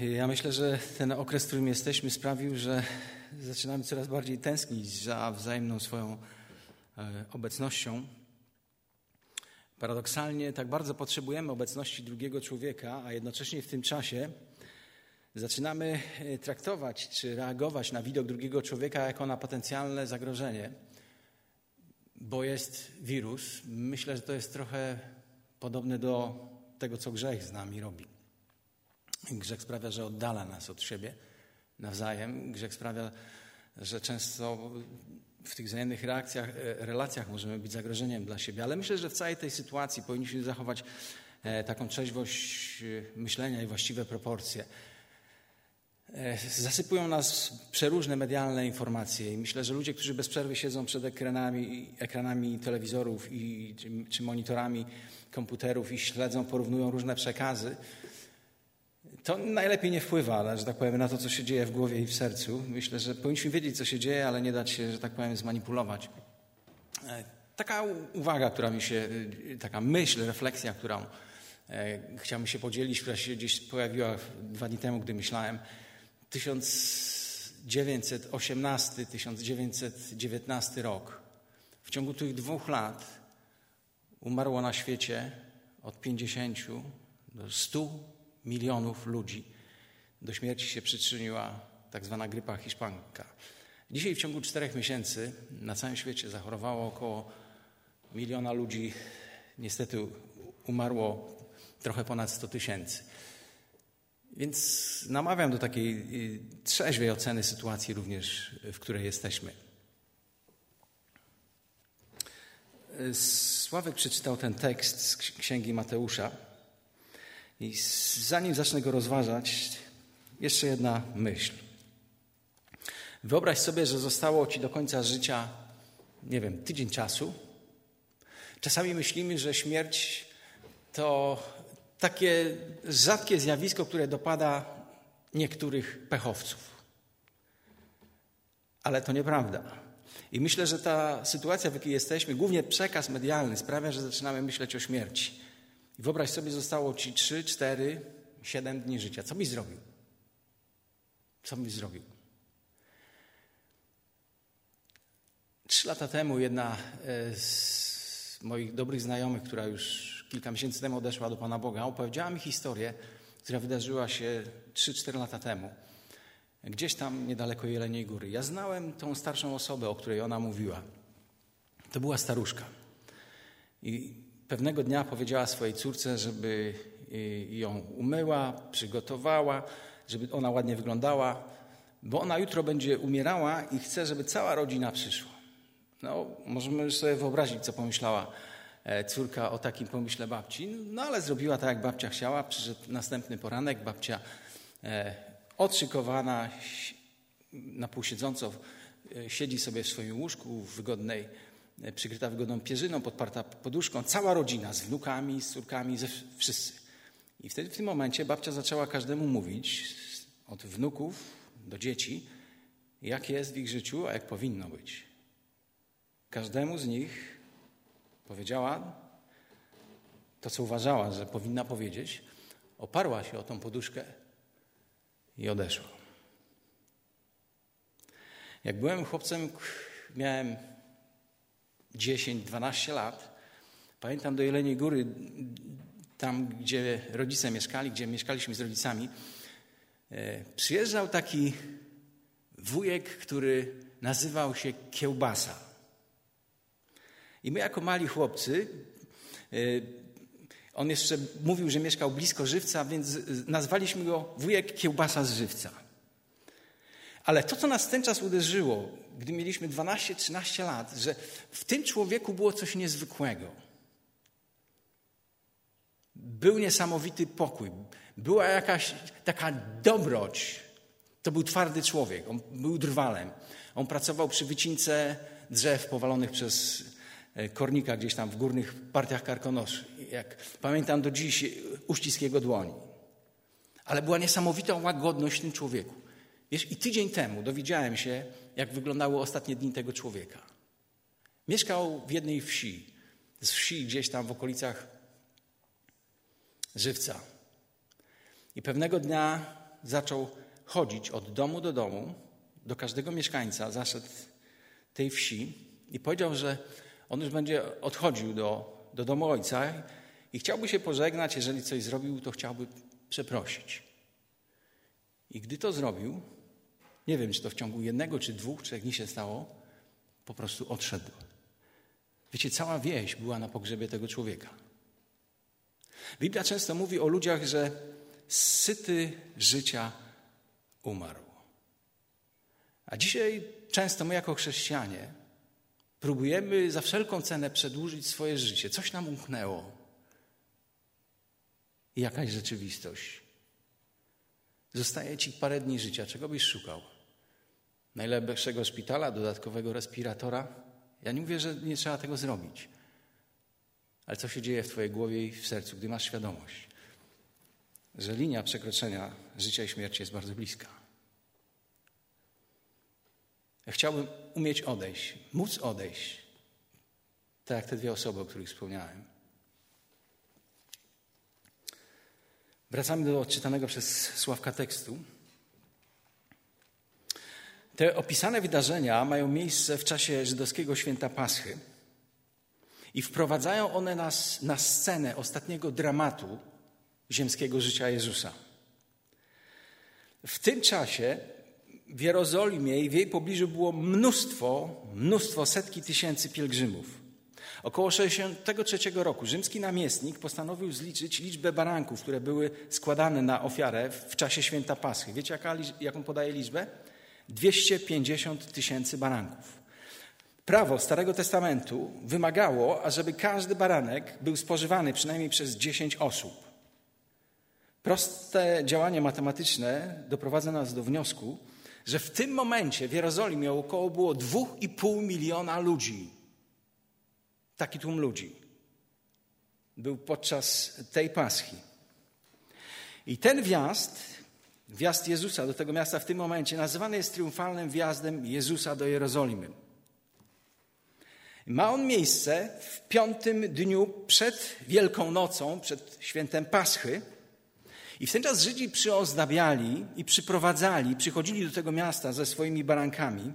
Ja myślę, że ten okres, w którym jesteśmy, sprawił, że zaczynamy coraz bardziej tęsknić za wzajemną swoją e, obecnością. Paradoksalnie tak bardzo potrzebujemy obecności drugiego człowieka, a jednocześnie w tym czasie zaczynamy e, traktować czy reagować na widok drugiego człowieka jako na potencjalne zagrożenie, bo jest wirus. Myślę, że to jest trochę podobne do tego, co grzech z nami robi. Grzech sprawia, że oddala nas od siebie nawzajem. Grzech sprawia, że często w tych wzajemnych reakcjach, e, relacjach możemy być zagrożeniem dla siebie. Ale myślę, że w całej tej sytuacji powinniśmy zachować e, taką trzeźwość e, myślenia i właściwe proporcje. Zasypują nas przeróżne medialne informacje i myślę, że ludzie, którzy bez przerwy siedzą przed ekranami, ekranami telewizorów i, czy, czy monitorami komputerów i śledzą, porównują różne przekazy, to najlepiej nie wpływa, że tak powiem, na to, co się dzieje w głowie i w sercu. Myślę, że powinniśmy wiedzieć, co się dzieje, ale nie dać się, że tak powiem, zmanipulować. E, taka uwaga, która mi się, e, taka myśl, refleksja, którą e, chciałbym się podzielić, która się gdzieś pojawiła dwa dni temu, gdy myślałem. 1918-1919 rok. W ciągu tych dwóch lat umarło na świecie od 50 do 100 milionów ludzi. Do śmierci się przyczyniła tak zwana grypa hiszpanka. Dzisiaj w ciągu czterech miesięcy na całym świecie zachorowało około miliona ludzi. Niestety umarło trochę ponad 100 tysięcy. Więc namawiam do takiej y, trzeźwej oceny sytuacji również, w której jesteśmy. Sławek przeczytał ten tekst z Księgi Mateusza. I zanim zacznę go rozważać, jeszcze jedna myśl. Wyobraź sobie, że zostało ci do końca życia, nie wiem, tydzień czasu. Czasami myślimy, że śmierć to takie rzadkie zjawisko, które dopada niektórych pechowców. Ale to nieprawda. I myślę, że ta sytuacja, w jakiej jesteśmy, głównie przekaz medialny, sprawia, że zaczynamy myśleć o śmierci. I wyobraź sobie, zostało ci 3, 4, 7 dni życia. Co byś zrobił? Co byś zrobił? Trzy lata temu jedna e, z moich dobrych znajomych, która już kilka miesięcy temu odeszła do Pana Boga, opowiedziała mi historię, która wydarzyła się 3-4 lata temu. Gdzieś tam niedaleko Jeleniej Góry. Ja znałem tą starszą osobę, o której ona mówiła. To była staruszka. I pewnego dnia powiedziała swojej córce, żeby y, ją umyła, przygotowała, żeby ona ładnie wyglądała, bo ona jutro będzie umierała i chce, żeby cała rodzina przyszła. No, możemy sobie wyobrazić, co pomyślała e, córka o takim pomyśle babci. No, ale zrobiła tak, jak babcia chciała. Przyszedł następny poranek, babcia e, odszykowana, na pół siedząco, e, siedzi sobie w swoim łóżku w wygodnej przykryta wygodną pierzyną, podparta poduszką, cała rodzina z wnukami, z córkami, ze wszyscy. I wtedy w tym momencie babcia zaczęła każdemu mówić, od wnuków do dzieci, jak jest w ich życiu, a jak powinno być. Każdemu z nich powiedziała to, co uważała, że powinna powiedzieć, oparła się o tą poduszkę i odeszła. Jak byłem chłopcem, miałem 10-12 lat. Pamiętam do Jeleniej Góry, tam gdzie rodzice mieszkali, gdzie mieszkaliśmy z rodzicami, e, przyjeżdżał taki wujek, który nazywał się Kiełbasa. I my jako mali chłopcy, e, on jeszcze mówił, że mieszkał blisko żywca, więc nazwaliśmy go wujek Kiełbasa z żywca. Ale to, co nas ten czas uderzyło, gdy mieliśmy 12-13 lat, że w tym człowieku było coś niezwykłego. Był niesamowity pokój, była jakaś taka dobroć. To był twardy człowiek, on był drwalem. On pracował przy wycince drzew powalonych przez e, kornika gdzieś tam w górnych partiach Karkonoszy. Jak pamiętam do dziś uścisk jego dłoni. Ale była niesamowita łagodność w tym człowieku. Wiesz, i tydzień temu dowiedziałem się, jak wyglądały ostatnie dni tego człowieka. Mieszkał w jednej wsi, z wsi gdzieś tam w okolicach Żywca. I pewnego dnia zaczął chodzić od domu do domu, do każdego mieszkańca, zaszedł tej wsi i powiedział, że on już będzie odchodził do, do domu ojca i chciałby się pożegnać, jeżeli coś zrobił, to chciałby przeprosić. I gdy to zrobił, nie wiem, czy to w ciągu jednego, czy dwóch, trzech dni się stało, po prostu odszedł. Wiecie, cała wieś była na pogrzebie tego człowieka. Biblia często mówi o ludziach, że syty życia umarł. A dzisiaj często my, jako chrześcijanie, próbujemy za wszelką cenę przedłużyć swoje życie. Coś nam umknęło. Jakaś rzeczywistość. Zostaje ci parę dni życia. Czego byś szukał? Najlepszego szpitala, dodatkowego respiratora? Ja nie mówię, że nie trzeba tego zrobić. Ale co się dzieje w Twojej głowie i w sercu, gdy masz świadomość, że linia przekroczenia życia i śmierci jest bardzo bliska? Ja chciałbym umieć odejść, móc odejść, tak jak te dwie osoby, o których wspomniałem. Wracamy do odczytanego przez Sławka tekstu. Te opisane wydarzenia mają miejsce w czasie żydowskiego święta Paschy i wprowadzają one nas na scenę ostatniego dramatu ziemskiego życia Jezusa. W tym czasie w Jerozolimie i w jej pobliżu było mnóstwo, mnóstwo, setki tysięcy pielgrzymów. Około 63 roku rzymski namiestnik postanowił zliczyć liczbę baranków, które były składane na ofiarę w czasie święta Paschy. Wiecie, jaka, jaką podaje liczbę? 250 tysięcy baranków. Prawo Starego Testamentu wymagało, ażeby każdy baranek był spożywany przynajmniej przez 10 osób. Proste działanie matematyczne doprowadza nas do wniosku, że w tym momencie w Jerozolimie około było 2,5 miliona ludzi. Taki tłum ludzi był podczas tej Paschy. I ten wjazd, wjazd Jezusa do tego miasta w tym momencie nazywany jest triumfalnym wjazdem Jezusa do Jerozolimy. Ma on miejsce w piątym dniu przed Wielką Nocą, przed świętem Paschy. I w ten czas Żydzi przyozdabiali i przyprowadzali, przychodzili do tego miasta ze swoimi barankami,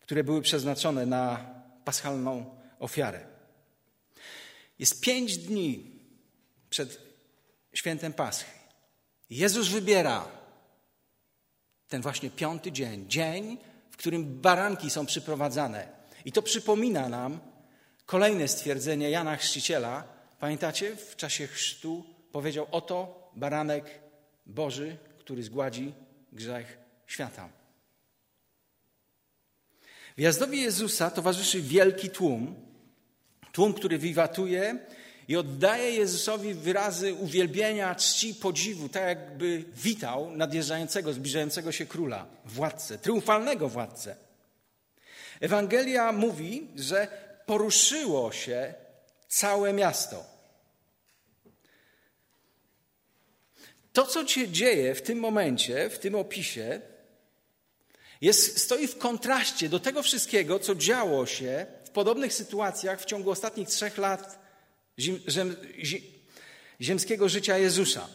które były przeznaczone na paschalną ofiarę. Jest pięć dni przed świętem Paschy. Jezus wybiera ten właśnie piąty dzień, dzień, w którym baranki są przyprowadzane. I to przypomina nam kolejne stwierdzenie Jana Chrzciciela. Pamiętacie, w czasie chrztu powiedział: Oto baranek Boży, który zgładzi grzech świata. Wjazdowi Jezusa towarzyszy wielki tłum, tłum, który wiwatuje i oddaje Jezusowi wyrazy uwielbienia, czci, podziwu, tak jakby witał nadjeżdżającego, zbliżającego się króla, władcę, triumfalnego władcę. Ewangelia mówi, że poruszyło się całe miasto. To, co się dzieje w tym momencie, w tym opisie, jest, stoi w kontraście do tego wszystkiego, co działo się w podobnych sytuacjach w ciągu ostatnich trzech lat ziem, ziem, ziemskiego życia Jezusa.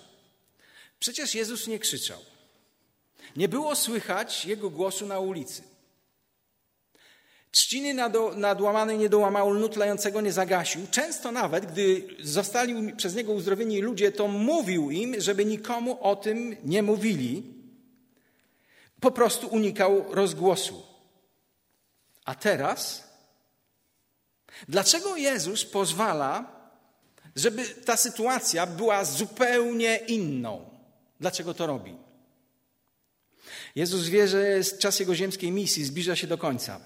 Przecież Jezus nie krzyczał. Nie było słychać Jego głosu na ulicy. Trzciny nadłamanej nie dołamał, lnu tlającego nie zagasił. Często nawet, gdy zostali przez niego uzdrowieni ludzie, to mówił im, żeby nikomu o tym nie mówili. Po prostu unikał rozgłosu. A teraz? Dlaczego Jezus pozwala, żeby ta sytuacja była zupełnie inną? Dlaczego to robi? Jezus wie, że czas jego ziemskiej misji zbliża się do końca.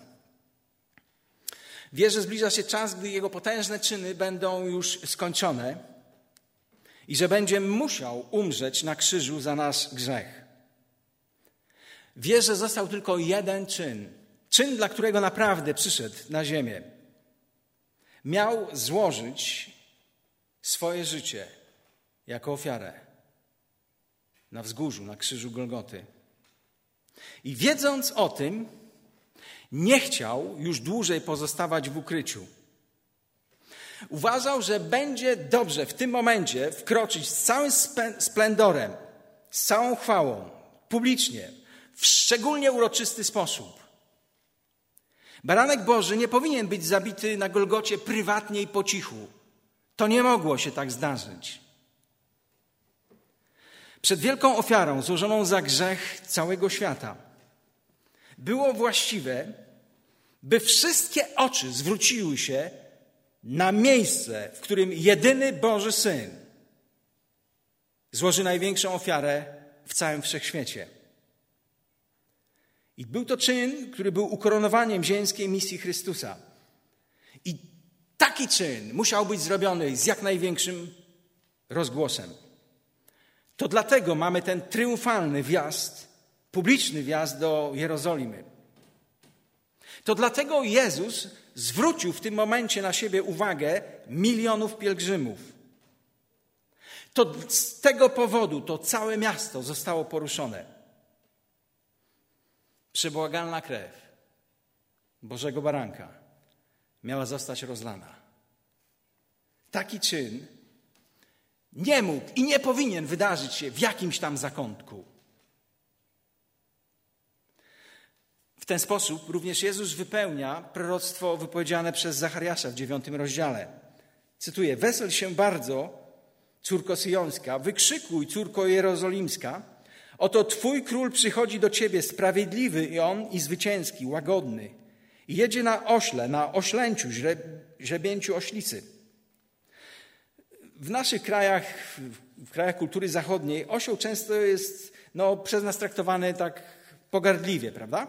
Wie, że zbliża się czas, gdy jego potężne czyny będą już skończone i że będzie musiał umrzeć na krzyżu za nasz grzech. Wie, że został tylko jeden czyn, czyn, dla którego naprawdę przyszedł na ziemię. Miał złożyć swoje życie jako ofiarę na wzgórzu, na krzyżu Golgoty. I wiedząc o tym, nie chciał już dłużej pozostawać w ukryciu. Uważał, że będzie dobrze w tym momencie wkroczyć z całym splendorem z całą chwałą, publicznie, w szczególnie uroczysty sposób. Baranek Boży nie powinien być zabity na Golgocie prywatnie i po cichu. To nie mogło się tak zdarzyć. Przed wielką ofiarą złożoną za grzech całego świata było właściwe, by wszystkie oczy zwróciły się na miejsce, w którym jedyny Boży Syn złoży największą ofiarę w całym wszechświecie. I był to czyn, który był ukoronowaniem ziemskiej misji Chrystusa. Taki czyn musiał być zrobiony z jak największym rozgłosem. To dlatego mamy ten triumfalny wjazd, publiczny wjazd do Jerozolimy. To dlatego Jezus zwrócił w tym momencie na siebie uwagę milionów pielgrzymów. To z tego powodu to całe miasto zostało poruszone. Przebłagalna krew Bożego Baranka miała zostać rozlana. Taki czyn nie mógł i nie powinien wydarzyć się w jakimś tam zakątku. W ten sposób również Jezus wypełnia proroctwo wypowiedziane przez Zachariasza w dziewiątym rozdziale. Cytuję: Wesel się bardzo, córko syjońska, wykrzykuj, córko jerozolimska, Oto Twój król przychodzi do Ciebie, sprawiedliwy i on i zwycięski, łagodny. Jedzie na ośle, na oślęciu, źrebięciu oślicy. W naszych krajach, w krajach kultury zachodniej, osioł często jest no, przez nas traktowany tak pogardliwie, prawda?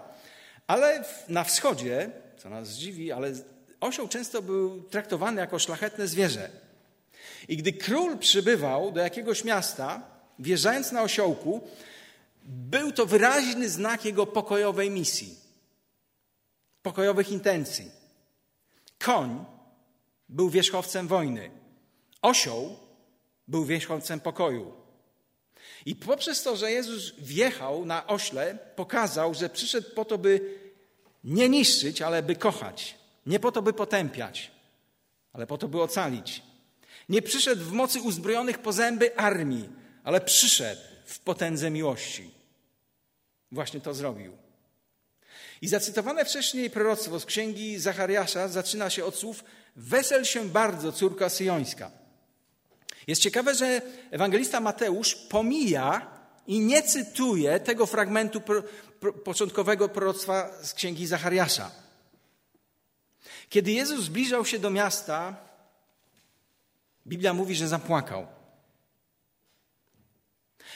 Ale na wschodzie, co nas zdziwi, ale osioł często był traktowany jako szlachetne zwierzę. I gdy król przybywał do jakiegoś miasta, wjeżdżając na osiołku, był to wyraźny znak jego pokojowej misji, pokojowych intencji. Koń był wierzchowcem wojny, osioł był wierzchowcem pokoju. I poprzez to, że Jezus wjechał na ośle, pokazał, że przyszedł po to, by nie niszczyć, ale by kochać. Nie po to, by potępiać, ale po to, by ocalić. Nie przyszedł w mocy uzbrojonych po zęby armii, ale przyszedł w potędze miłości. Właśnie to zrobił. I zacytowane wcześniej proroctwo z księgi Zachariasza zaczyna się od słów Wesel się bardzo, córka syjońska. Jest ciekawe, że ewangelista Mateusz pomija i nie cytuje tego fragmentu pro, pro, początkowego proroctwa z księgi Zachariasza. Kiedy Jezus zbliżał się do miasta, Biblia mówi, że zapłakał.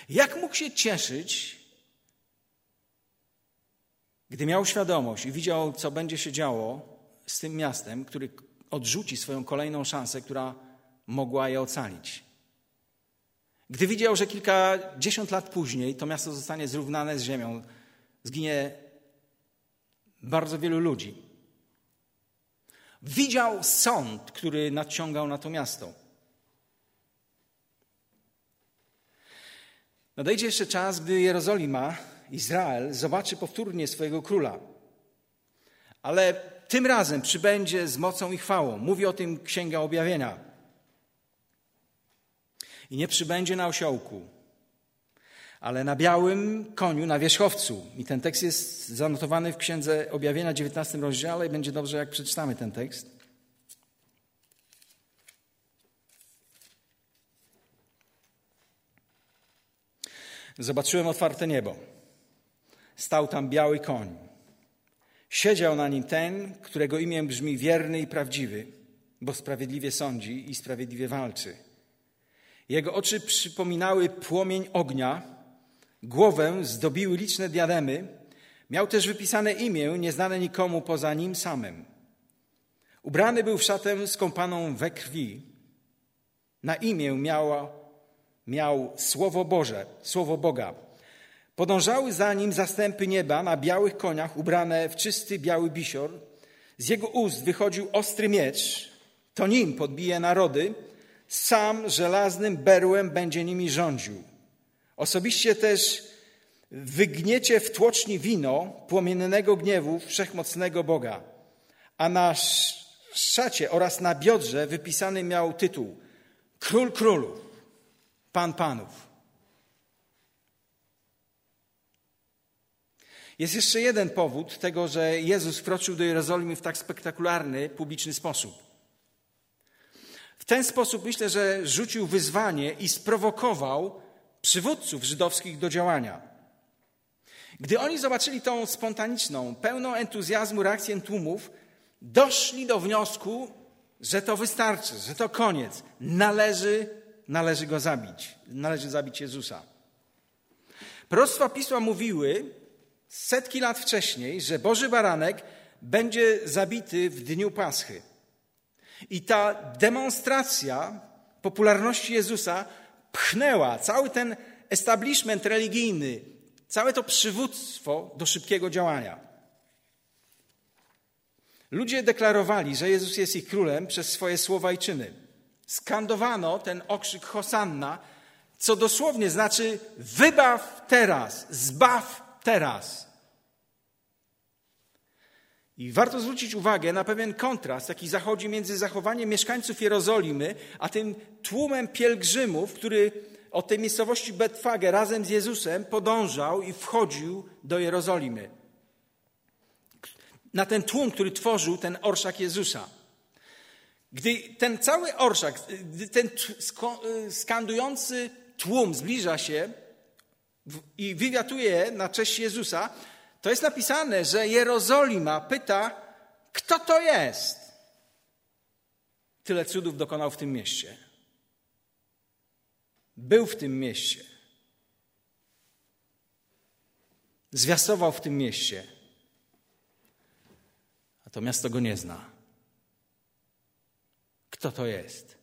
Jak mógł się cieszyć, gdy miał świadomość i widział, co będzie się działo z tym miastem, który odrzuci swoją kolejną szansę, która mogła je ocalić. Gdy widział, że kilkadziesiąt lat później to miasto zostanie zrównane z ziemią, zginie bardzo wielu ludzi. Widział sąd, który nadciągał na to miasto. Nadejdzie jeszcze czas, gdy Jerozolima Izrael zobaczy powtórnie swojego króla. Ale tym razem przybędzie z mocą i chwałą. Mówi o tym Księga Objawienia. I nie przybędzie na osiołku, ale na białym koniu, na wierzchowcu. I ten tekst jest zanotowany w Księdze Objawienia, 19 rozdziale i będzie dobrze, jak przeczytamy ten tekst. Zobaczyłem otwarte niebo stał tam biały koń. Siedział na nim ten, którego imię brzmi wierny i prawdziwy, bo sprawiedliwie sądzi i sprawiedliwie walczy. Jego oczy przypominały płomień ognia, głowę zdobiły liczne diademy, miał też wypisane imię nieznane nikomu poza nim samym. Ubrany był w szatę skąpaną we krwi. Na imię miał, miał Słowo Boże, Słowo Boga. Podążały za nim zastępy nieba na białych koniach, ubrane w czysty biały bisior. Z jego ust wychodził ostry miecz, to nim podbije narody, sam żelaznym berłem będzie nimi rządził. Osobiście też wygniecie w tłoczni wino płomiennego gniewu wszechmocnego Boga. A na szacie oraz na biodrze wypisany miał tytuł Król Królów, Pan Panów. Jest jeszcze jeden powód tego, że Jezus wkroczył do Jerozolimy w tak spektakularny, publiczny sposób. W ten sposób myślę, że rzucił wyzwanie i sprowokował przywódców żydowskich do działania. Gdy oni zobaczyli tą spontaniczną, pełną entuzjazmu reakcję tłumów, doszli do wniosku, że to wystarczy, że to koniec. Należy, należy go zabić. Należy zabić Jezusa. Prostwa Pisma mówiły setki lat wcześniej, że Boży Baranek będzie zabity w dniu Paschy. I ta demonstracja popularności Jezusa pchnęła cały ten establishment religijny, całe to przywództwo do szybkiego działania. Ludzie deklarowali, że Jezus jest ich królem przez swoje słowa i czyny. Skandowano ten okrzyk Hosanna, co dosłownie znaczy wybaw teraz, zbaw teraz. I warto zwrócić uwagę na pewien kontrast, jaki zachodzi między zachowaniem mieszkańców Jerozolimy, a tym tłumem pielgrzymów, który od tej miejscowości Betfage razem z Jezusem podążał i wchodził do Jerozolimy. Na ten tłum, który tworzył ten orszak Jezusa. Gdy ten cały orszak, gdy ten skandujący tłum zbliża się i wywiatuje na cześć Jezusa, to jest napisane, że Jerozolima pyta, kto to jest? Tyle cudów dokonał w tym mieście. Był w tym mieście. Zwiastował w tym mieście. A to miasto go nie zna. Kto to jest?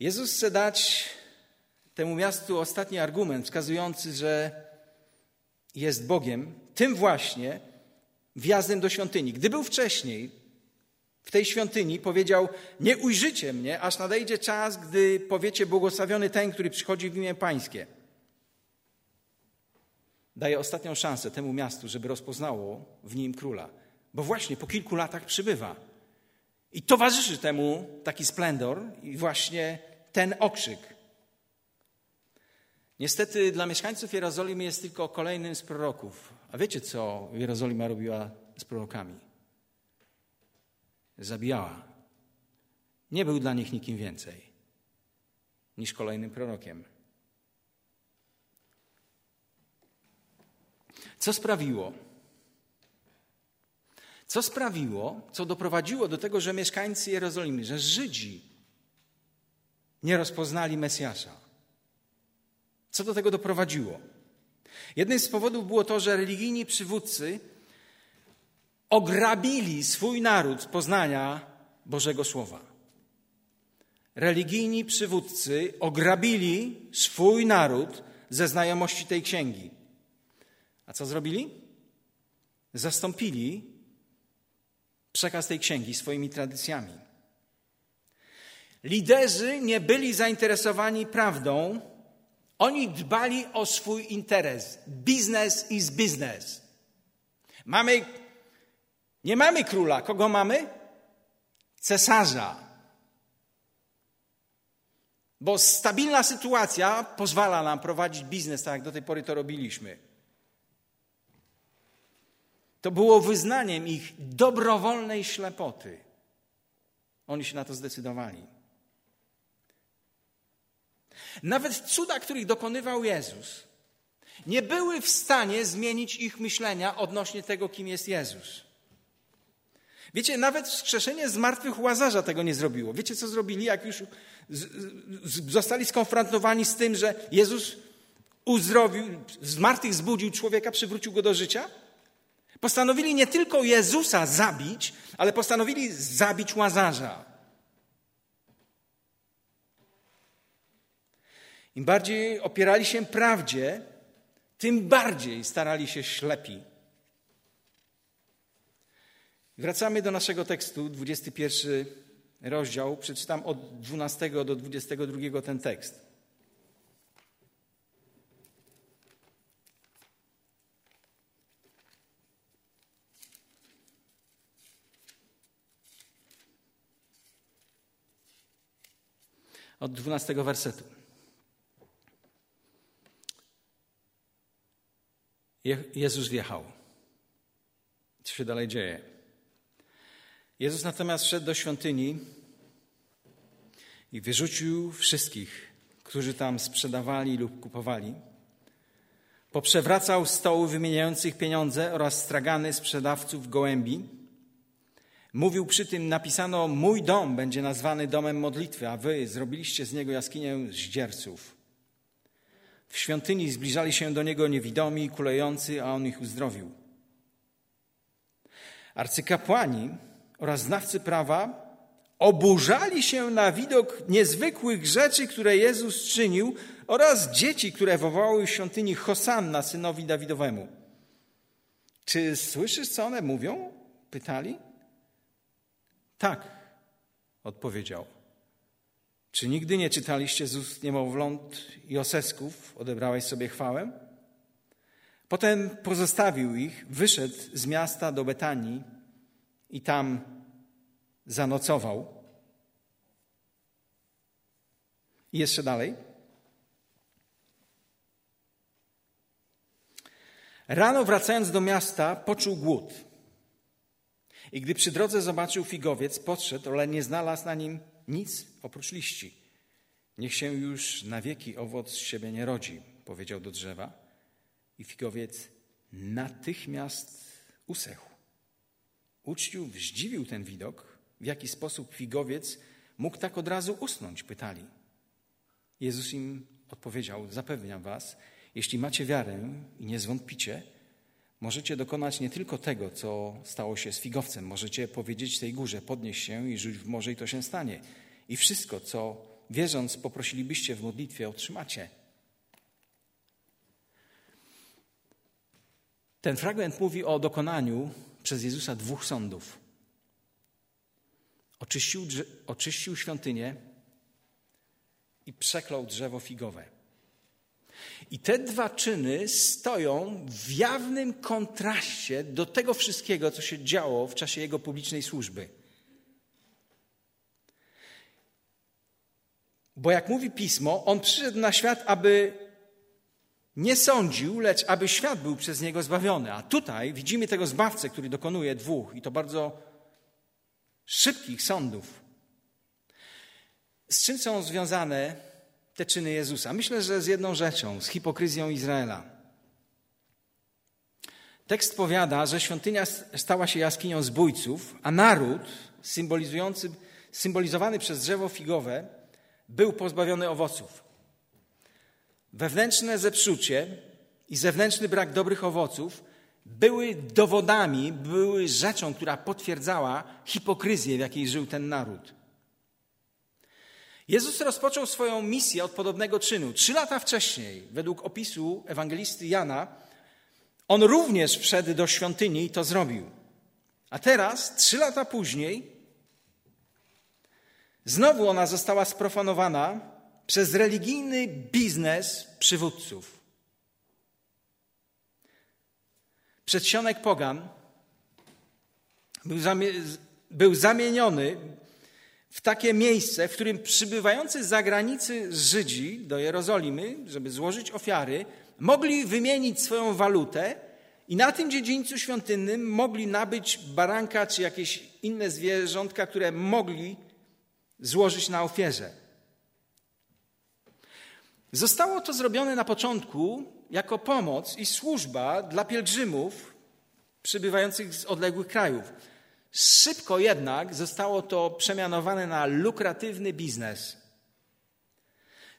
Jezus chce dać temu miastu ostatni argument wskazujący, że jest Bogiem, tym właśnie wjazdem do świątyni. Gdy był wcześniej w tej świątyni, powiedział: Nie ujrzycie mnie, aż nadejdzie czas, gdy powiecie: Błogosławiony ten, który przychodzi w imię Pańskie. Daje ostatnią szansę temu miastu, żeby rozpoznało w nim króla, bo właśnie po kilku latach przybywa. I towarzyszy temu taki splendor i właśnie ten okrzyk. Niestety dla mieszkańców Jerozolimy jest tylko kolejnym z proroków. A wiecie, co Jerozolima robiła z prorokami? Zabijała. Nie był dla nich nikim więcej niż kolejnym prorokiem. Co sprawiło? Co sprawiło, co doprowadziło do tego, że mieszkańcy Jerozolimy, że Żydzi nie rozpoznali Mesjasza? Co do tego doprowadziło? Jednym z powodów było to, że religijni przywódcy ograbili swój naród z poznania Bożego Słowa. Religijni przywódcy ograbili swój naród ze znajomości tej księgi. A co zrobili? Zastąpili przekaz tej księgi swoimi tradycjami. Liderzy nie byli zainteresowani prawdą, oni dbali o swój interes. Business is business. Mamy, nie mamy króla. Kogo mamy? Cesarza. Bo stabilna sytuacja pozwala nam prowadzić biznes tak, jak do tej pory to robiliśmy. To było wyznaniem ich dobrowolnej ślepoty. Oni się na to zdecydowali. Nawet cuda, których dokonywał Jezus, nie były w stanie zmienić ich myślenia odnośnie tego, kim jest Jezus. Wiecie, nawet wskrzeszenie zmartwych łazarza tego nie zrobiło. Wiecie, co zrobili, jak już zostali skonfrontowani z tym, że Jezus uzdrowił, zmartwych zbudził człowieka, przywrócił go do życia? Postanowili nie tylko Jezusa zabić, ale postanowili zabić łazarza. Im bardziej opierali się prawdzie, tym bardziej starali się ślepi. Wracamy do naszego tekstu, 21 rozdział. Przeczytam od 12 do 22 ten tekst. Od 12 wersetu. Jezus wjechał. Co się dalej dzieje? Jezus natomiast wszedł do świątyni i wyrzucił wszystkich, którzy tam sprzedawali lub kupowali. Poprzewracał stoły wymieniających pieniądze oraz stragany sprzedawców gołębi. Mówił przy tym, napisano, mój dom będzie nazwany domem modlitwy, a wy zrobiliście z niego jaskinię zdzierców. W świątyni zbliżali się do niego niewidomi kulejący, a on ich uzdrowił. Arcykapłani oraz znawcy prawa oburzali się na widok niezwykłych rzeczy, które Jezus czynił oraz dzieci, które wołały w świątyni Hosanna synowi Dawidowemu. Czy słyszysz, co one mówią? Pytali. Tak, odpowiedział. Czy nigdy nie czytaliście z ust niemowląt i osesków, odebrałeś sobie chwałę? Potem pozostawił ich, wyszedł z miasta do Betanii i tam zanocował. I jeszcze dalej. Rano wracając do miasta, poczuł głód. I gdy przy drodze zobaczył figowiec, podszedł, ale nie znalazł na nim nic oprócz liści. Niech się już na wieki owoc z siebie nie rodzi, powiedział do drzewa. I figowiec natychmiast usechł. Uczcił zdziwił ten widok, w jaki sposób figowiec mógł tak od razu usnąć, pytali. Jezus im odpowiedział: Zapewniam was, jeśli macie wiarę i nie zwątpicie, możecie dokonać nie tylko tego, co stało się z figowcem. Możecie powiedzieć tej górze: podnieś się i rzuć w morze, i to się stanie. I wszystko, co wierząc poprosilibyście w modlitwie, otrzymacie. Ten fragment mówi o dokonaniu przez Jezusa dwóch sądów. Oczyścił, oczyścił świątynię i przeklął drzewo figowe. I te dwa czyny stoją w jawnym kontraście do tego wszystkiego, co się działo w czasie jego publicznej służby. Bo jak mówi pismo, on przyszedł na świat, aby nie sądził, lecz aby świat był przez niego zbawiony. A tutaj widzimy tego zbawcę, który dokonuje dwóch i to bardzo szybkich sądów. Z czym są związane te czyny Jezusa? Myślę, że z jedną rzeczą, z hipokryzją Izraela. Tekst powiada, że świątynia stała się jaskinią zbójców, a naród symbolizujący, symbolizowany przez drzewo figowe był pozbawiony owoców. Wewnętrzne zepsucie i zewnętrzny brak dobrych owoców były dowodami, były rzeczą, która potwierdzała hipokryzję, w jakiej żył ten naród. Jezus rozpoczął swoją misję od podobnego czynu. Trzy lata wcześniej, według opisu ewangelisty Jana, on również wszedł do świątyni i to zrobił. A teraz, trzy lata później, znowu ona została sprofanowana przez religijny biznes przywódców. Przedsionek Pogan był, zamieniony w takie miejsce, w którym przybywający z zagranicy Żydzi do Jerozolimy, żeby złożyć ofiary, mogli wymienić swoją walutę i na tym dziedzińcu świątynnym mogli nabyć baranka czy jakieś inne zwierzątka, które mogli złożyć na ofierze. Zostało to zrobione na początku jako pomoc i służba dla pielgrzymów przybywających z odległych krajów. Szybko jednak zostało to przemianowane na lukratywny biznes.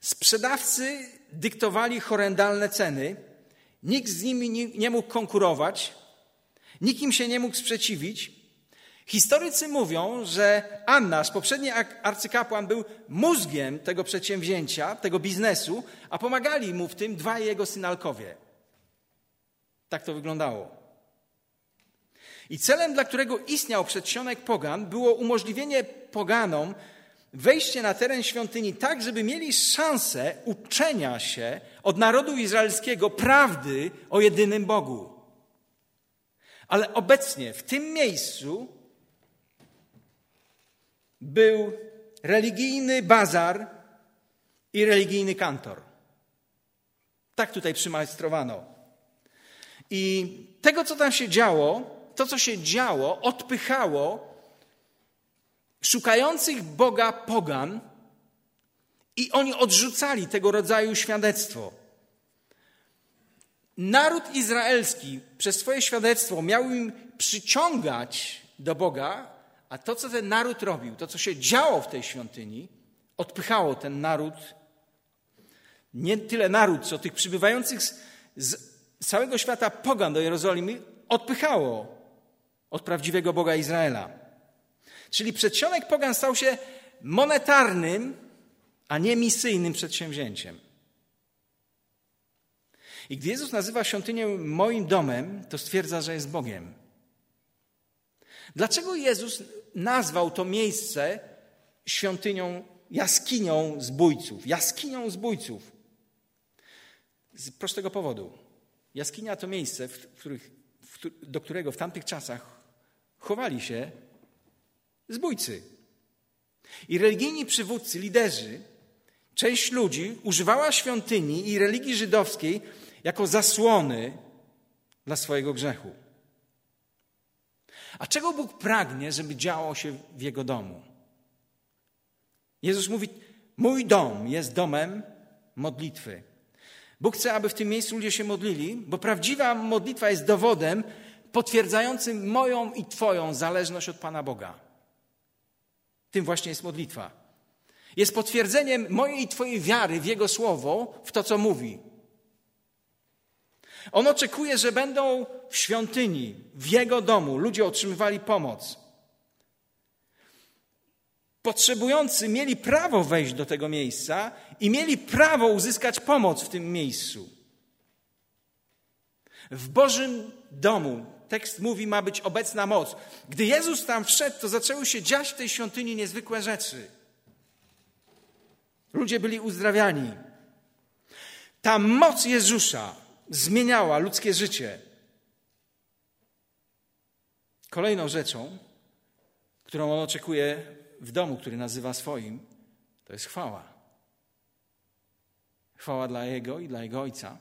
Sprzedawcy dyktowali horrendalne ceny, nikt z nimi nie mógł konkurować, nikim się nie mógł sprzeciwić. Historycy mówią, że Annasz, poprzedni arcykapłan, był mózgiem tego przedsięwzięcia, tego biznesu, a pomagali mu w tym dwaj jego synalkowie. Tak to wyglądało. I celem, dla którego istniał przedsionek pogan, było umożliwienie poganom wejście na teren świątyni tak, żeby mieli szansę uczenia się od narodu izraelskiego prawdy o jedynym Bogu. Ale obecnie w tym miejscu był religijny bazar i religijny kantor. Tak tutaj przymajstrowano. I tego, co tam się działo, to, co się działo, odpychało szukających Boga pogan i oni odrzucali tego rodzaju świadectwo. Naród izraelski przez swoje świadectwo miał im przyciągać do Boga, a to, co ten naród robił, to, co się działo w tej świątyni, odpychało ten naród, nie tyle naród, co tych przybywających z, z całego świata pogan do Jerozolimy, odpychało od prawdziwego Boga Izraela. Czyli przedsionek pogan stał się monetarnym, a nie misyjnym przedsięwzięciem. I gdy Jezus nazywa świątynię moim domem, to stwierdza, że jest Bogiem. Dlaczego Jezus nazwał to miejsce świątynią, jaskinią zbójców? Jaskinią zbójców. Z prostego powodu. Jaskinia to miejsce, w których, w, do którego w tamtych czasach chowali się zbójcy. I religijni przywódcy, liderzy, część ludzi używała świątyni i religii żydowskiej jako zasłony dla swojego grzechu. A czego Bóg pragnie, żeby działo się w Jego domu? Jezus mówi: Mój dom jest domem modlitwy. Bóg chce, aby w tym miejscu ludzie się modlili, bo prawdziwa modlitwa jest dowodem potwierdzającym moją i Twoją zależność od Pana Boga. Tym właśnie jest modlitwa. Jest potwierdzeniem mojej i Twojej wiary w Jego słowo, w to, co mówi. On oczekuje, że będą w świątyni, w Jego domu ludzie otrzymywali pomoc. Potrzebujący mieli prawo wejść do tego miejsca i mieli prawo uzyskać pomoc w tym miejscu. W Bożym domu, tekst mówi, ma być obecna moc. Gdy Jezus tam wszedł, to zaczęły się dziać w tej świątyni niezwykłe rzeczy. Ludzie byli uzdrawiani. Ta moc Jezusa zmieniała ludzkie życie. Kolejną rzeczą, którą on oczekuje w domu, który nazywa swoim, to jest chwała. Chwała dla Jego i dla Jego Ojca.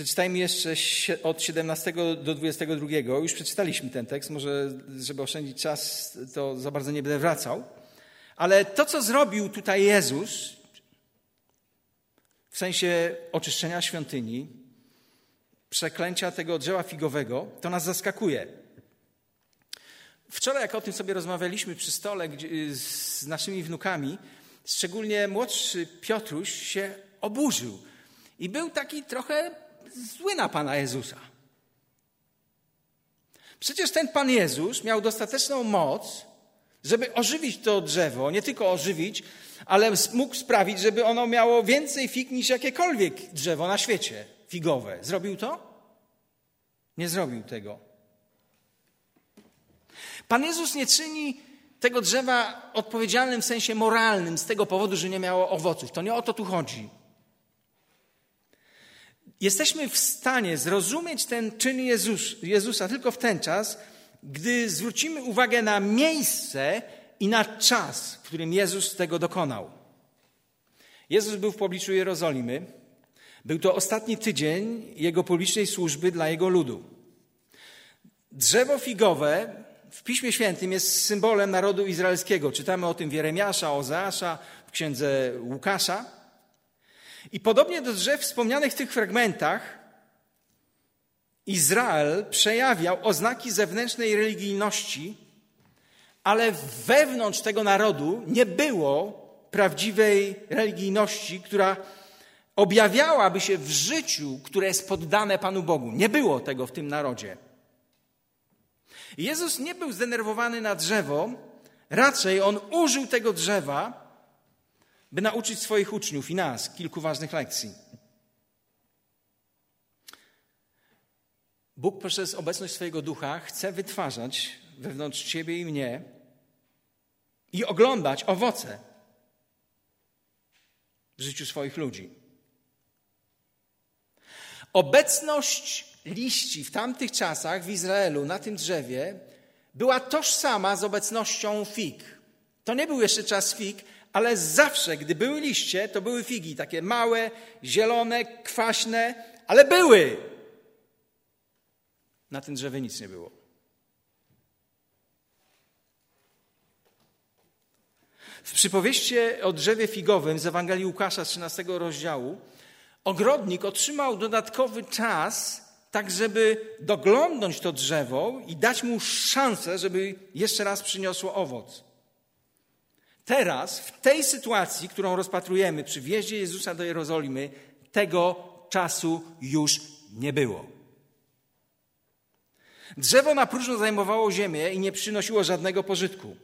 Przeczytajmy jeszcze od 17 do 22. Już przeczytaliśmy ten tekst, może żeby oszczędzić czas, to za bardzo nie będę wracał. Ale to, co zrobił tutaj Jezus, w sensie oczyszczenia świątyni, przeklęcia tego drzewa figowego, to nas zaskakuje. Wczoraj, jak o tym sobie rozmawialiśmy przy stole z naszymi wnukami, szczególnie młodszy Piotruś się oburzył i był taki trochę zły na Pana Jezusa. Przecież ten Pan Jezus miał dostateczną moc, żeby ożywić to drzewo, nie tylko ożywić, ale mógł sprawić, żeby ono miało więcej fig niż jakiekolwiek drzewo na świecie figowe. Zrobił to? Nie zrobił tego. Pan Jezus nie czyni tego drzewa odpowiedzialnym w sensie moralnym z tego powodu, że nie miało owoców. To nie o to tu chodzi. Jesteśmy w stanie zrozumieć ten czyn Jezus, Jezusa tylko w ten czas, gdy zwrócimy uwagę na miejsce i na czas, w którym Jezus tego dokonał. Jezus był w pobliczu Jerozolimy. Był to ostatni tydzień jego publicznej służby dla jego ludu. Drzewo figowe w Piśmie Świętym jest symbolem narodu izraelskiego. Czytamy o tym w Jeremiasza, Ozeasza, w księdze Łukasza. I podobnie do drzew wspomnianych w tych fragmentach, Izrael przejawiał oznaki zewnętrznej religijności, ale wewnątrz tego narodu nie było prawdziwej religijności, która objawiałaby się w życiu, które jest poddane Panu Bogu. Nie było tego w tym narodzie. Jezus nie był zdenerwowany na drzewo, raczej on użył tego drzewa, by nauczyć swoich uczniów i nas kilku ważnych lekcji. Bóg przez obecność swojego ducha chce wytwarzać wewnątrz ciebie i mnie i oglądać owoce w życiu swoich ludzi. Obecność liści w tamtych czasach w Izraelu na tym drzewie była tożsama z obecnością fig. To nie był jeszcze czas fig, ale zawsze, gdy były liście, to były figi, takie małe, zielone, kwaśne, ale były. Na tym drzewie nic nie było. W przypowieści o drzewie figowym z Ewangelii Łukasza 13 rozdziału ogrodnik otrzymał dodatkowy czas, tak żeby doglądnąć to drzewo i dać mu szansę, żeby jeszcze raz przyniosło owoc. Teraz, w tej sytuacji, którą rozpatrujemy przy wjeździe Jezusa do Jerozolimy, tego czasu już nie było. Drzewo na próżno zajmowało ziemię i nie przynosiło żadnego pożytku.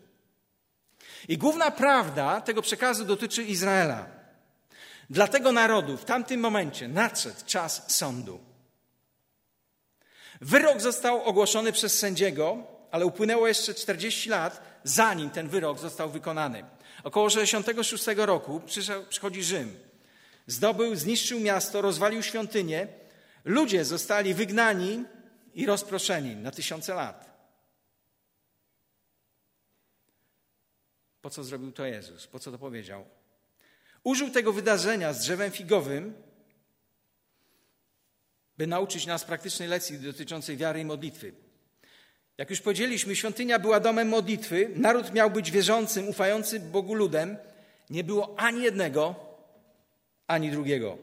I główna prawda tego przekazu dotyczy Izraela. Dla tego narodu w tamtym momencie nadszedł czas sądu. Wyrok został ogłoszony przez sędziego, ale upłynęło jeszcze 40 lat, zanim ten wyrok został wykonany. Około 66 roku przychodzi Rzym. Zdobył, zniszczył miasto, rozwalił świątynię. Ludzie zostali wygnani i rozproszeni na tysiące lat. Po co zrobił to Jezus? Po co to powiedział? Użył tego wydarzenia z drzewem figowym, by nauczyć nas praktycznej lekcji dotyczącej wiary i modlitwy. Jak już powiedzieliśmy, świątynia była domem modlitwy, naród miał być wierzącym, ufającym Bogu ludem. Nie było ani jednego, ani drugiego.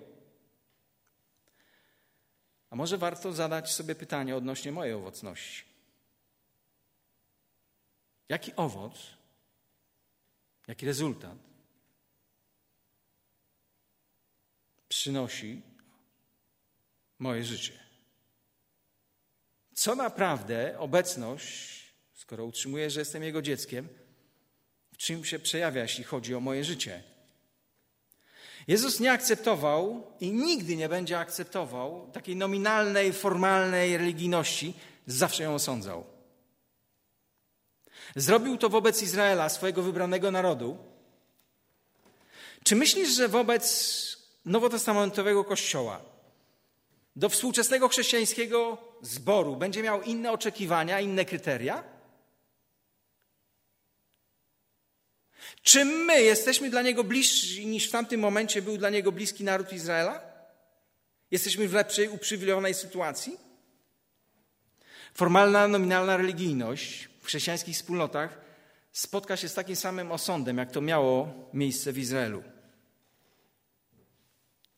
A może warto zadać sobie pytanie odnośnie mojej owocności? Jaki owoc, jaki rezultat przynosi moje życie? Co naprawdę obecność, skoro utrzymuję, że jestem Jego dzieckiem, w czym się przejawia, jeśli chodzi o moje życie. Jezus nie akceptował i nigdy nie będzie akceptował takiej nominalnej, formalnej religijności, zawsze ją osądzał. Zrobił to wobec Izraela, swojego wybranego narodu. Czy myślisz, że wobec nowotestamentowego kościoła, do współczesnego chrześcijańskiego zboru będzie miał inne oczekiwania, inne kryteria? Czy my jesteśmy dla niego bliżsi niż w tamtym momencie był dla niego bliski naród Izraela? Jesteśmy w lepszej, uprzywilejowanej sytuacji? Formalna, nominalna religijność w chrześcijańskich wspólnotach spotka się z takim samym osądem, jak to miało miejsce w Izraelu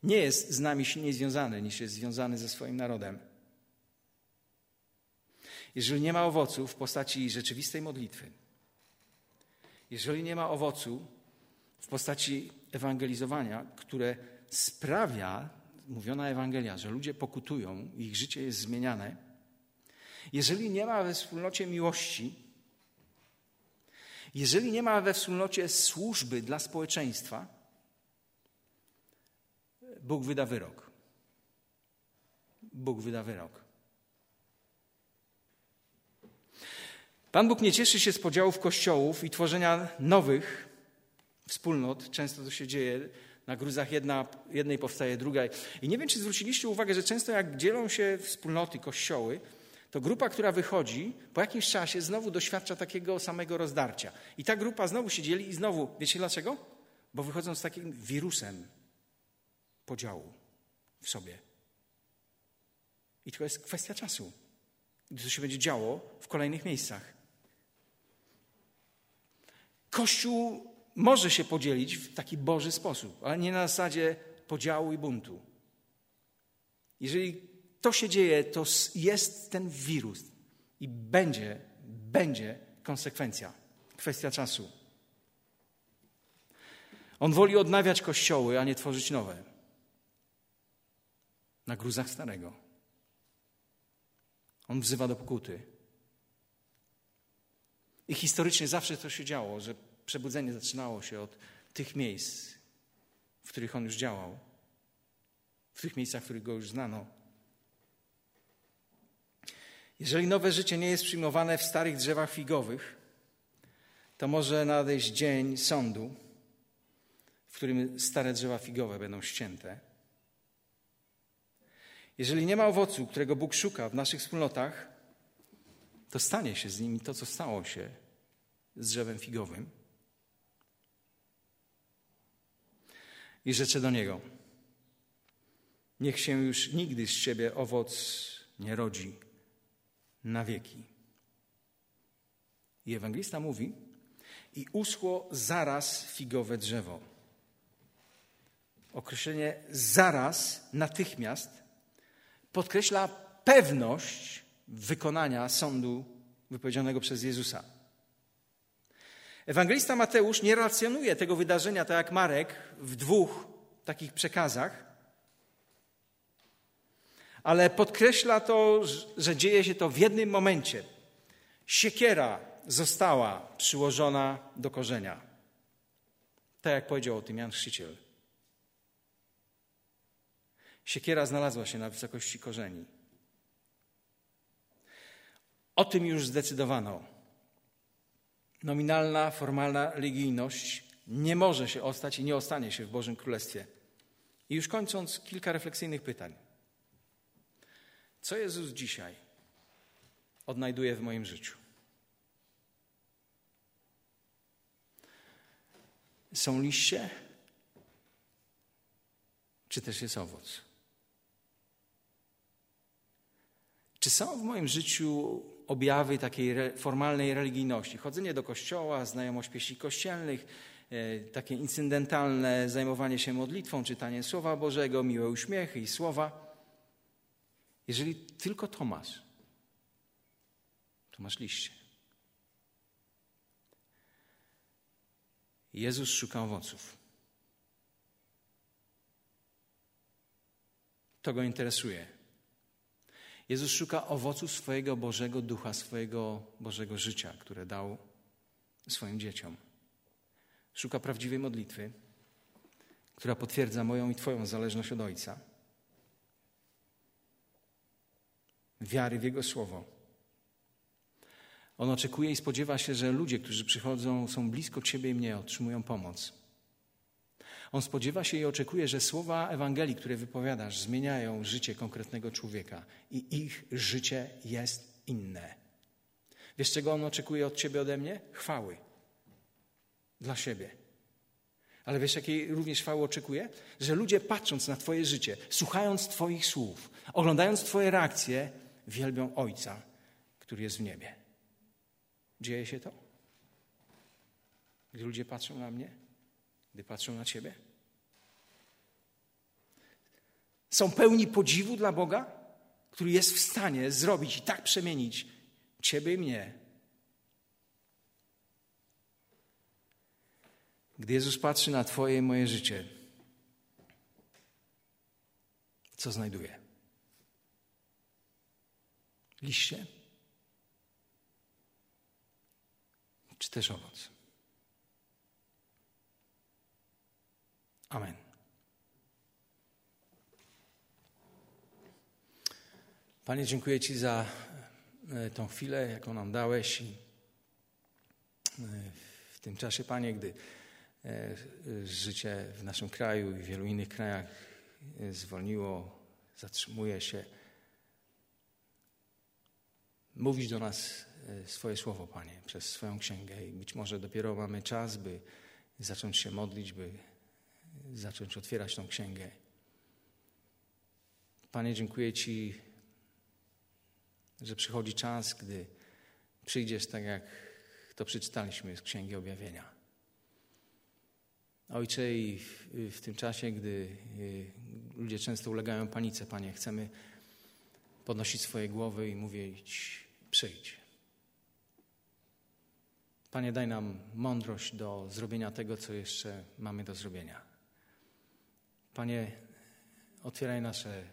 nie jest z nami silniej związany niż jest związany ze swoim narodem. Jeżeli nie ma owocu w postaci rzeczywistej modlitwy, jeżeli nie ma owocu w postaci ewangelizowania, które sprawia, mówiona Ewangelia, że ludzie pokutują, ich życie jest zmieniane, jeżeli nie ma we wspólnocie miłości, jeżeli nie ma we wspólnocie służby dla społeczeństwa, Bóg wyda wyrok. Bóg wyda wyrok. Pan Bóg nie cieszy się z podziałów kościołów i tworzenia nowych wspólnot. Często to się dzieje. Na gruzach jedna, jednej powstaje druga. I nie wiem, czy zwróciliście uwagę, że często jak dzielą się wspólnoty, kościoły, to grupa, która wychodzi, po jakimś czasie znowu doświadcza takiego samego rozdarcia. I ta grupa znowu się dzieli i znowu, wiecie dlaczego? Bo wychodzą z takim wirusem podziału w sobie. I to jest kwestia czasu, gdy to się będzie działo w kolejnych miejscach. Kościół może się podzielić w taki Boży sposób, ale nie na zasadzie podziału i buntu. Jeżeli to się dzieje, to jest ten wirus i będzie, będzie konsekwencja. Kwestia czasu. On woli odnawiać kościoły, a nie tworzyć nowe na gruzach starego. On wzywa do pokuty. I historycznie zawsze to się działo, że przebudzenie zaczynało się od tych miejsc, w których on już działał, w tych miejscach, w których go już znano. Jeżeli nowe życie nie jest przyjmowane w starych drzewach figowych, to może nadejść dzień sądu, w którym stare drzewa figowe będą ścięte jeżeli nie ma owocu, którego Bóg szuka w naszych wspólnotach, to stanie się z nimi to, co stało się z drzewem figowym. I rzeczę do niego: Niech się już nigdy z ciebie owoc nie rodzi na wieki. I ewangelista mówi: I uschło zaraz figowe drzewo. Określenie zaraz, natychmiast podkreśla pewność wykonania sądu wypowiedzianego przez Jezusa. Ewangelista Mateusz nie relacjonuje tego wydarzenia, tak jak Marek, w dwóch takich przekazach, ale podkreśla to, że dzieje się to w jednym momencie. Siekiera została przyłożona do korzenia. Tak jak powiedział o tym Jan Chrzciciel. Siekiera znalazła się na wysokości korzeni. O tym już zdecydowano. Nominalna, formalna religijność nie może się ostać i nie ostanie się w Bożym Królestwie. I już kończąc, kilka refleksyjnych pytań. Co Jezus dzisiaj odnajduje w moim życiu? Są liście, czy też jest owoc? Czy są w moim życiu objawy takiej formalnej religijności? Chodzenie do kościoła, znajomość pieśni kościelnych, e, takie incydentalne zajmowanie się modlitwą, czytanie Słowa Bożego, miłe uśmiechy i słowa. Jeżeli tylko to masz, to masz liście. Jezus szuka owoców. To go interesuje. Jezus szuka owocu swojego Bożego Ducha, swojego Bożego życia, które dał swoim dzieciom. Szuka prawdziwej modlitwy, która potwierdza moją i Twoją zależność od Ojca. Wiary w Jego Słowo. On oczekuje i spodziewa się, że ludzie, którzy przychodzą, są blisko Ciebie i mnie, otrzymują pomoc. On spodziewa się i oczekuje, że słowa Ewangelii, które wypowiadasz, zmieniają życie konkretnego człowieka i ich życie jest inne. Wiesz, czego on oczekuje od ciebie, ode mnie? Chwały. Dla siebie. Ale wiesz, jakiej również chwały oczekuje? Że ludzie patrząc na Twoje życie, słuchając Twoich słów, oglądając Twoje reakcje, wielbią Ojca, który jest w niebie. Dzieje się to? Gdy ludzie patrzą na mnie? Gdy patrzą na Ciebie? Są pełni podziwu dla Boga, który jest w stanie zrobić i tak przemienić Ciebie i mnie. Gdy Jezus patrzy na Twoje i moje życie, co znajduje? Liście? Czy też owoc? Amen. Panie, dziękuję Ci za e, tą chwilę, jaką nam dałeś. E, w tym czasie, Panie, gdy e, życie w naszym kraju i w wielu innych krajach zwolniło, zatrzymuje się, mówisz do nas swoje słowo, Panie, przez swoją księgę. I być może dopiero mamy czas, by zacząć się modlić, by zacząć otwierać tą księgę. Panie, dziękuję Ci że przychodzi czas, gdy przyjdziesz tak, jak to przeczytaliśmy z Księgi Objawienia. Ojcze, i w, w tym czasie, gdy y, ludzie często ulegają panice, Panie, chcemy podnosić swoje głowy i mówić: przyjdź. Panie, daj nam mądrość do zrobienia tego, co jeszcze mamy do zrobienia. Panie, otwieraj nasze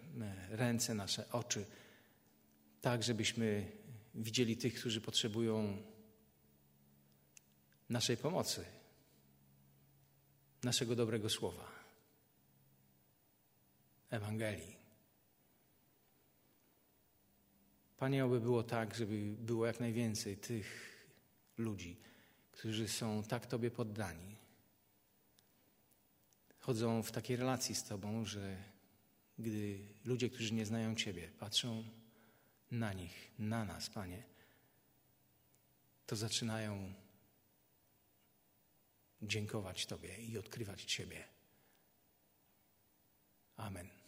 ręce, nasze oczy tak żebyśmy widzieli tych, którzy potrzebują naszej pomocy, naszego dobrego słowa, Ewangelii. Panie, oby było tak, żeby było jak najwięcej tych ludzi, którzy są tak Tobie poddani. Chodzą w takiej relacji z Tobą, że gdy ludzie, którzy nie znają Ciebie, patrzą na nich, na nas, Panie, to zaczynają dziękować Tobie i odkrywać Ciebie. Amen.